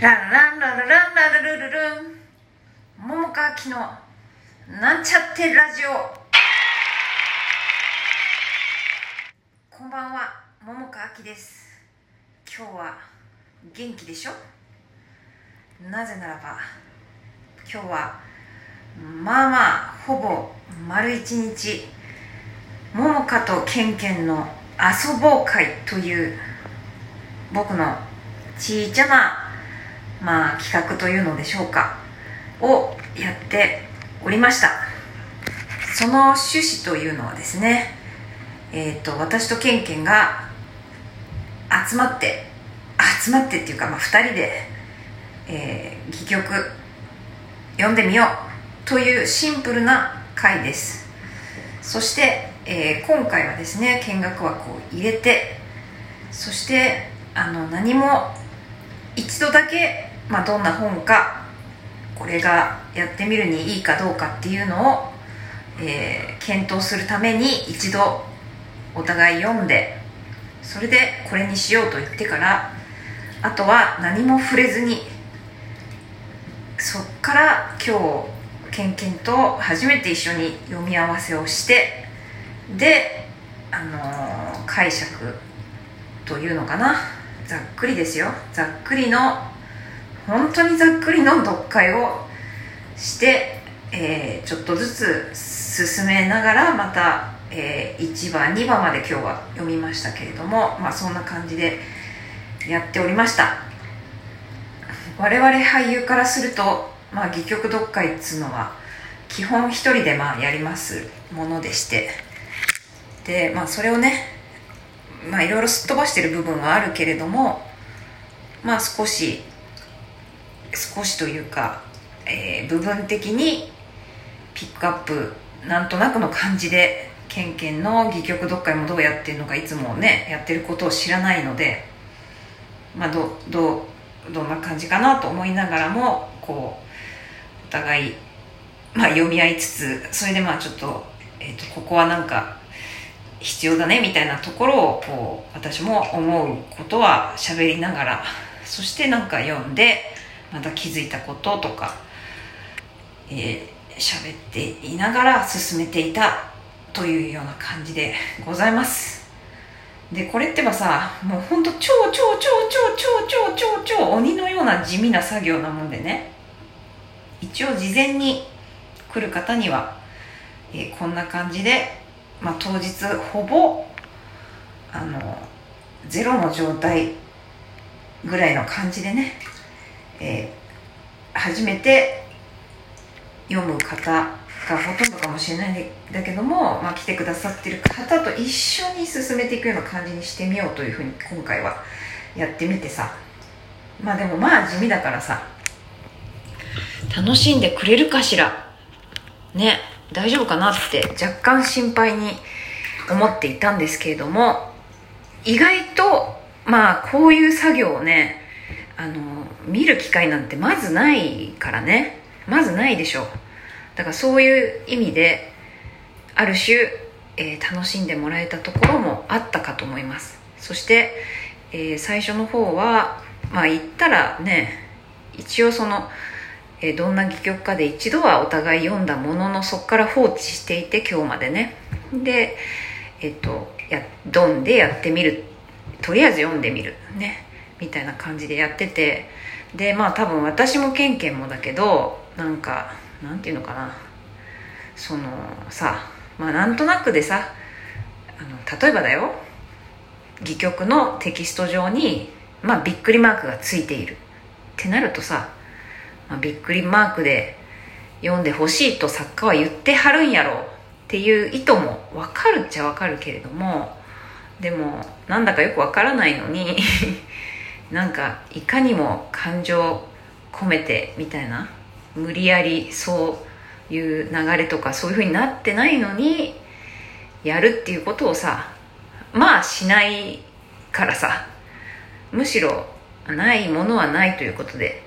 ランランララランラルルルルン。桃川きのなんちゃってラジオ。こんばんは桃川きです。今日は元気でしょ？なぜならば今日はまあまあほぼ丸一日桃香とケンケンの遊ぼう会という僕のちいちゃなまあ企画というのでしょうか。をやっておりました。その趣旨というのはですねえっ、と私とケンケンが集まって集まってっていうか、まあ、2人で、えー、戯曲読んでみようというシンプルな回です。そして、えー、今回はですね見学枠を入れてそしてあの何も一度だけ、まあ、どんな本かこれがやってみるにいいかどうかっていうのを、えー、検討するために一度お互い読んでそれでこれにしようと言ってからあとは何も触れずにそっから今日ケンケンと初めて一緒に読み合わせをしてであのー、解釈というのかな。ざっくりですよ。ざっくりの本当にざっくりの読解をして、えー、ちょっとずつ進めながらまた、えー、1話2話まで今日は読みましたけれどもまあそんな感じでやっておりました。我々俳優からすると、まあ、戯曲読解っつうのは基本一人でまあやりますものでしてでまあそれをねまあいろいろすっ飛ばしてる部分はあるけれどもまあ少し少しというか、えー、部分的にピックアップなんとなくの感じでケンケンの戯曲読解もどうやってるのかいつもねやってることを知らないのでまあどどどんな感じかなと思いながらもこうお互い、まあ、読み合いつつそれでまあちょっと,、えーとここはなんか必要だねみたいなところをこう私も思うことは喋りながらそしてなんか読んでまた気づいたこととか喋、えー、っていながら進めていたというような感じでございます。でこれってばさもうほんと超超超超超超超超鬼のような地味な作業なもんでね。一応事前に来る方には、えー、こんな感じでまあ、当日ほぼあのゼロの状態ぐらいの感じでね、えー、初めて読む方がほとんどかもしれないんだけども、まあ、来てくださってる方と一緒に進めていくような感じにしてみようというふうに今回はやってみてさ。まあでもまあ地味だからさ。楽しんでくれるかしら。ね大丈夫かなって若干心配に思っていたんですけれども意外とまあこういう作業をねあの見る機会なんてまずないからね。まずないでしょ。だからそういう意味である種、えー、楽しんでもらえたところもあったかと思います。そして、えー、最初の方はまあ言ったらね一応そのえどんな戯曲かで一度はお互い読んだもののそこから放置していて今日までね。でえっとやドンでやってみる。とりあえず読んでみる。ね。みたいな感じでやっててでまあ多分私もケンケンもだけどなんかなんていうのかな。そのさまあなんとなくでさあの例えばだよ。戯曲のテキスト上にまあびっくりマークがついている。ってなるとさまあ、びっくりマークで読んでほしいと作家は言ってはるんやろ。っていう意図も分かるっちゃ分かるけれどもでもなんだかよく分からないのになんかいかにも感情込めてみたいな無理やりそういう流れとかそういう風になってないのにやるっていうことをさまあしないからさむしろないものはないということで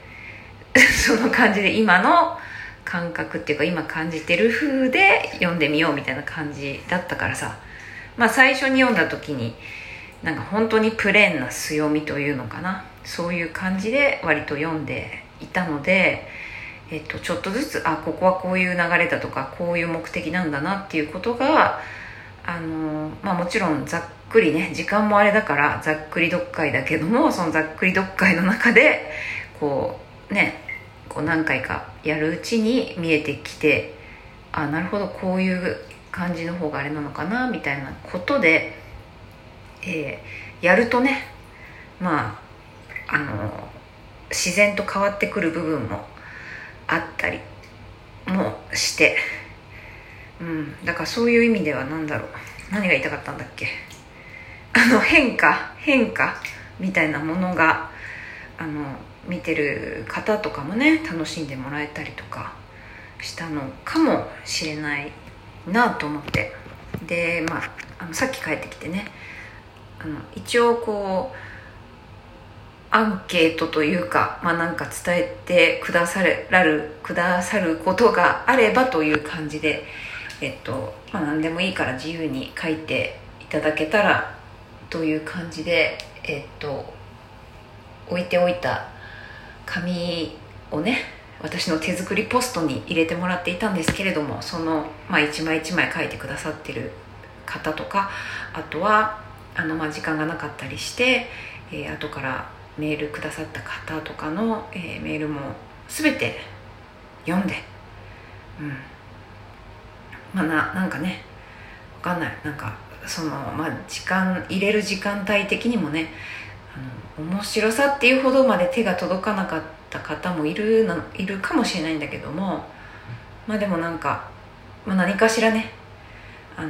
その感じで今の感覚っていうか今感じてる風で読んでみようみたいな感じだったからさまあ最初に読んだ時になんか本当にプレーンな強みというのかな。そういう感じで割と読んでいたので、えっと、ちょっとずつあここはこういう流れだとかこういう目的なんだなっていうことがあの、まあ、もちろんざっくりね時間もあれだからざっくり読解だけどもそのざっくり読解の中でこうねこう何回かやるうちに見えてきてあなるほどこういう感じの方があれなのかなみたいなことで、えー、やるとねまああの自然と変わってくる部分もあったりもして、うん、だからそういう意味では何だろう。何が言いたかったんだっけ？あの変化変化みたいなものがあの見てる方とかもね楽しんでもらえたりとかしたのかもしれないなと思って。でまああのさっき帰ってきてねあの一応こうアンケートというか、まあ、なんか伝えてくださるくださることがあればという感じで、えっとまあ、何でもいいから自由に書いていただけたらという感じで、えっと、置いておいた紙をね私の手作りポストに入れてもらっていたんですけれどもその、まあ、一枚一枚書いてくださってる方とかあとはあの、まあ、時間がなかったりして、えー、後からメールくださった方とかの、えー、メールも全て読んでうん。まあななんかね分かんない。なんかそのまあ時間入れる時間帯的にもねあの面白さっていうほどまで手が届かなかった方もいるないるかもしれないんだけどもまあでもなんか、まあ、何かしらねあの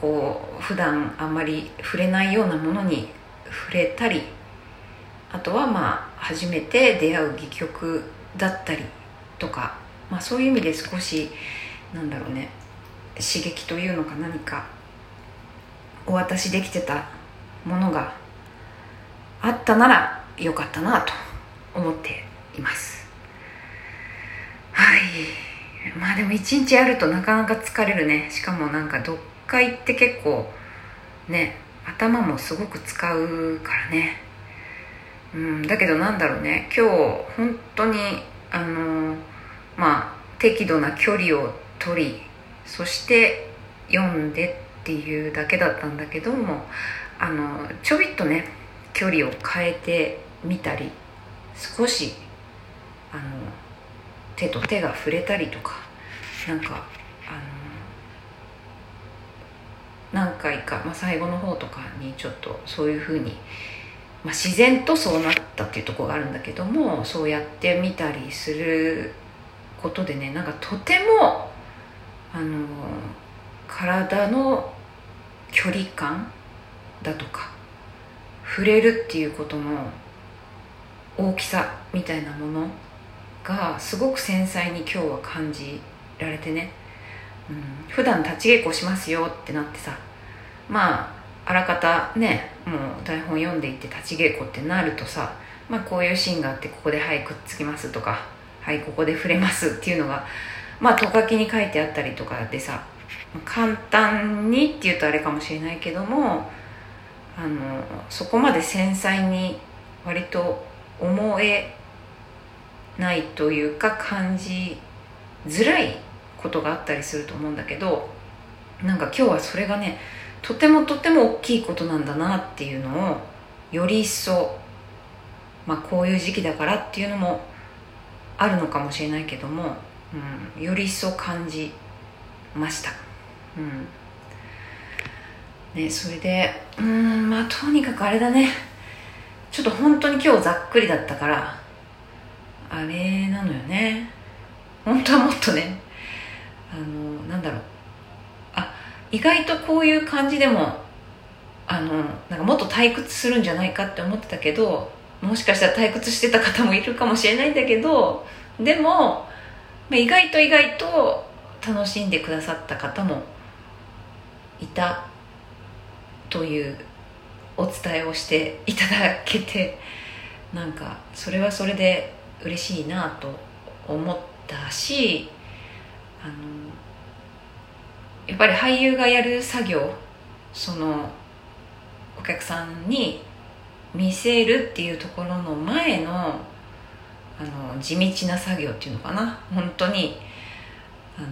こう普段あんまり触れないようなものに触れたりあとはまあ初めて出会う戯曲だったりとか、まあ、そういう意味で少しなんだろうね刺激というのか何かお渡しできてたものがあったならよかったなと思っています。はい。まあでも一日やるとなかなか疲れるね。しかもなんか読解って結構ね頭もすごく使うからね。うんだけどなんだろうね。今日本当にあのまあ適度な距離を取りそして読んでっていうだけだったんだけどもあのちょびっとね距離を変えてみたり少しあの手と手が触れたりとかなんかあの何回か、まあ、最後の方とかにちょっとそういうふうに、まあ、自然とそうなったっていうとこがあるんだけどもそうやってみたりすることでねなんかとてもあの体の距離感だとか触れるっていうことの大きさみたいなものがすごく繊細に今日は感じられてね、うん、普段立ち稽古しますよってなってさ。まああらかたねもう台本読んでいって立ち稽古ってなるとさまあこういうシーンがあってここではいくっつきますとかはいここで触れますっていうのがまあト書きに書いてあったりとかでさ簡単にっていうとあれかもしれないけどもあのそこまで繊細に割と思えないというか感じづらいことがあったりすると思うんだけどなんか今日はそれがねとてもとても大きいことなんだなっていうのをより一層まあこういう時期だからっていうのもあるのかもしれないけども、うん、より一層感じました。うん。ね、それでうんまあとにかくあれだね。ちょっと本当に今日ざっくりだったからあれなのよね。本当はもっとねあのなんだろう。あ意外とこういう感じでもあのなんかもっと退屈するんじゃないかって思ってたけどもしかしたら退屈してた方もいるかもしれないんだけどでも、意外と意外と楽しんでくださった方もいたというお伝えをしていただけてなんかそれはそれで嬉しいなと思ったしあのやっぱり俳優がやる作業そのお客さんに見せるっていうところの前のあの地道な作業っていうのかな。本当にあの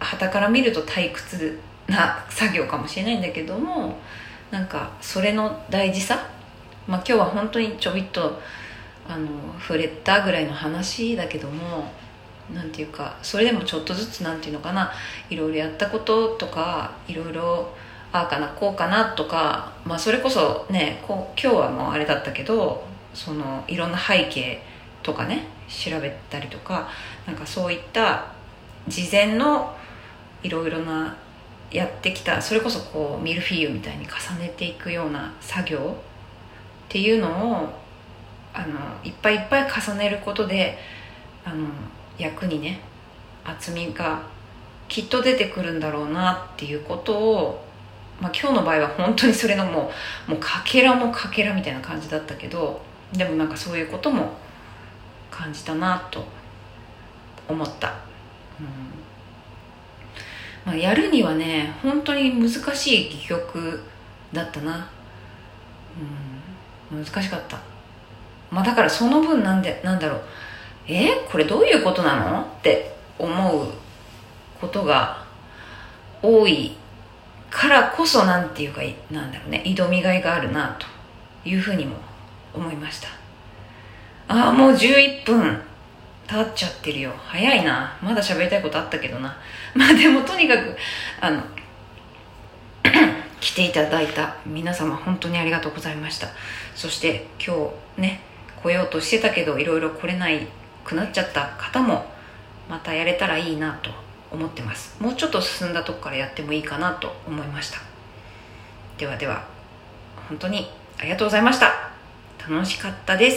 旗から見ると退屈な作業かもしれないんだけどもなんかそれの大事さ、まあ、今日は本当にちょびっとあの触れたぐらいの話だけどもなんていうかそれでもちょっとずつなんていうのかな。いろいろやったこととかいろいろああかなこうかなとか、まあ、それこそねこう今日はもうあれだったけどそのいろんな背景とかね調べたりとかなんかそういった事前のいろいろなやってきたそれこそこうミルフィーユみたいに重ねていくような作業っていうのをあのいっぱいいっぱい重ねることであの役にね厚みがきっと出てくるんだろうなっていうことを、まあ、今日の場合は本当にそれのもうもうかけらもかけらみたいな感じだったけどでもなんかそういうことも感じたなと思った、うん。まあ、やるにはね本当に難しい戯曲だったな、うん、難しかった。まあだからその分なんでなんだろう。え？これどういうことなの？って思うことが多いからこそなんていうかなんだろうね。挑みがいがあるなというふうにも思いました。ああもう11分経っちゃってるよ。早いな。まだ喋りたいことあったけどな。まあでもとにかくあの来ていただいた皆様本当にありがとうございました。そして今日ね来ようとしてたけどいろいろ来れないくなっちゃった方もまたやれたらいいなと思ってます。もうちょっと進んだとこからやってもいいかなと思いました。ではでは本当にありがとうございました。楽しかったです。